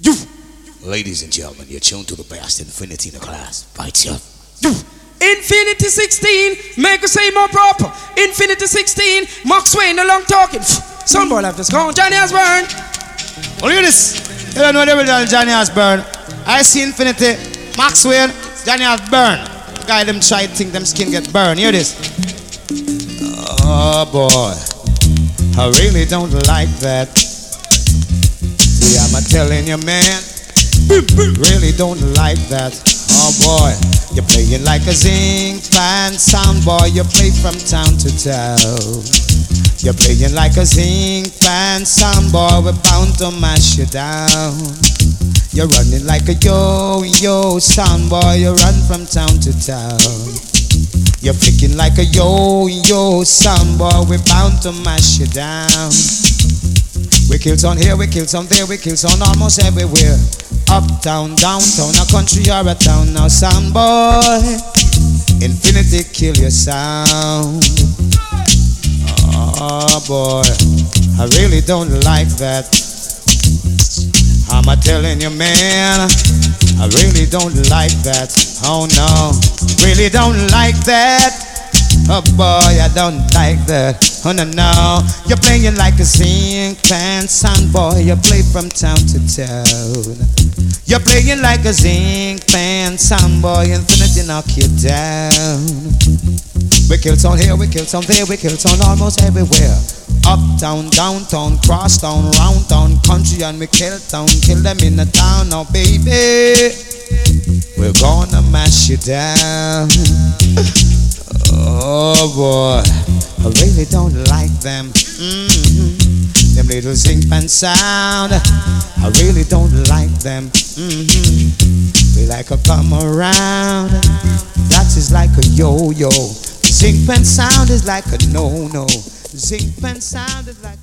You. Ladies and gentlemen, you're tuned to the best infinity in the class. Right, you. You. Infinity 16, make us say more proper. Infinity 16, Mark Swain, the long talking. Some boy left us gone. Johnny Osbourne. Well, look at this. You don't know the original Johnny Osbourne. I see Infinity, Max Wayne, Johnny Osbourne. The guy them try to think them skin get burned. Hear this. Oh boy, I really don't like that. Telling you, man, really don't like that. Oh boy, you're playing like a zinc fan sound boy. You play from town to town. You're playing like a zinc fan sound boy. We're bound to mash you down. You're running like a yo-yo sound boy. You run from town to town. You're flicking like a yo-yo boy. We're bound to mash you down. We kill some here, we kill some there, we kill some almost everywhere. Uptown, downtown, a country or a town. Now, sound boy, infinity kill your sound. Oh boy, I really don't like that. I'm telling you, man, I really don't like that. Oh no, really don't like that. Oh boy, I don't like that. Oh no, no, you're playing like a zinc fan sound boy. You play from town to town. You're playing like a zinc fan sound boy. Infinity knock you down. We kill some here, we kill some there, we kill some almost everywhere. Uptown, downtown, cross town, round town, country, and we kill town, kill them in the town. Now, baby, we're gonna mash you down. Oh boy, I really don't like them. Mm-hmm. Them little zinc pan sound, I really don't like them. Mm-hmm. We like a come around, that is like a yo-yo. Zinc pen sound is like a no-no. Zinc pen sound is like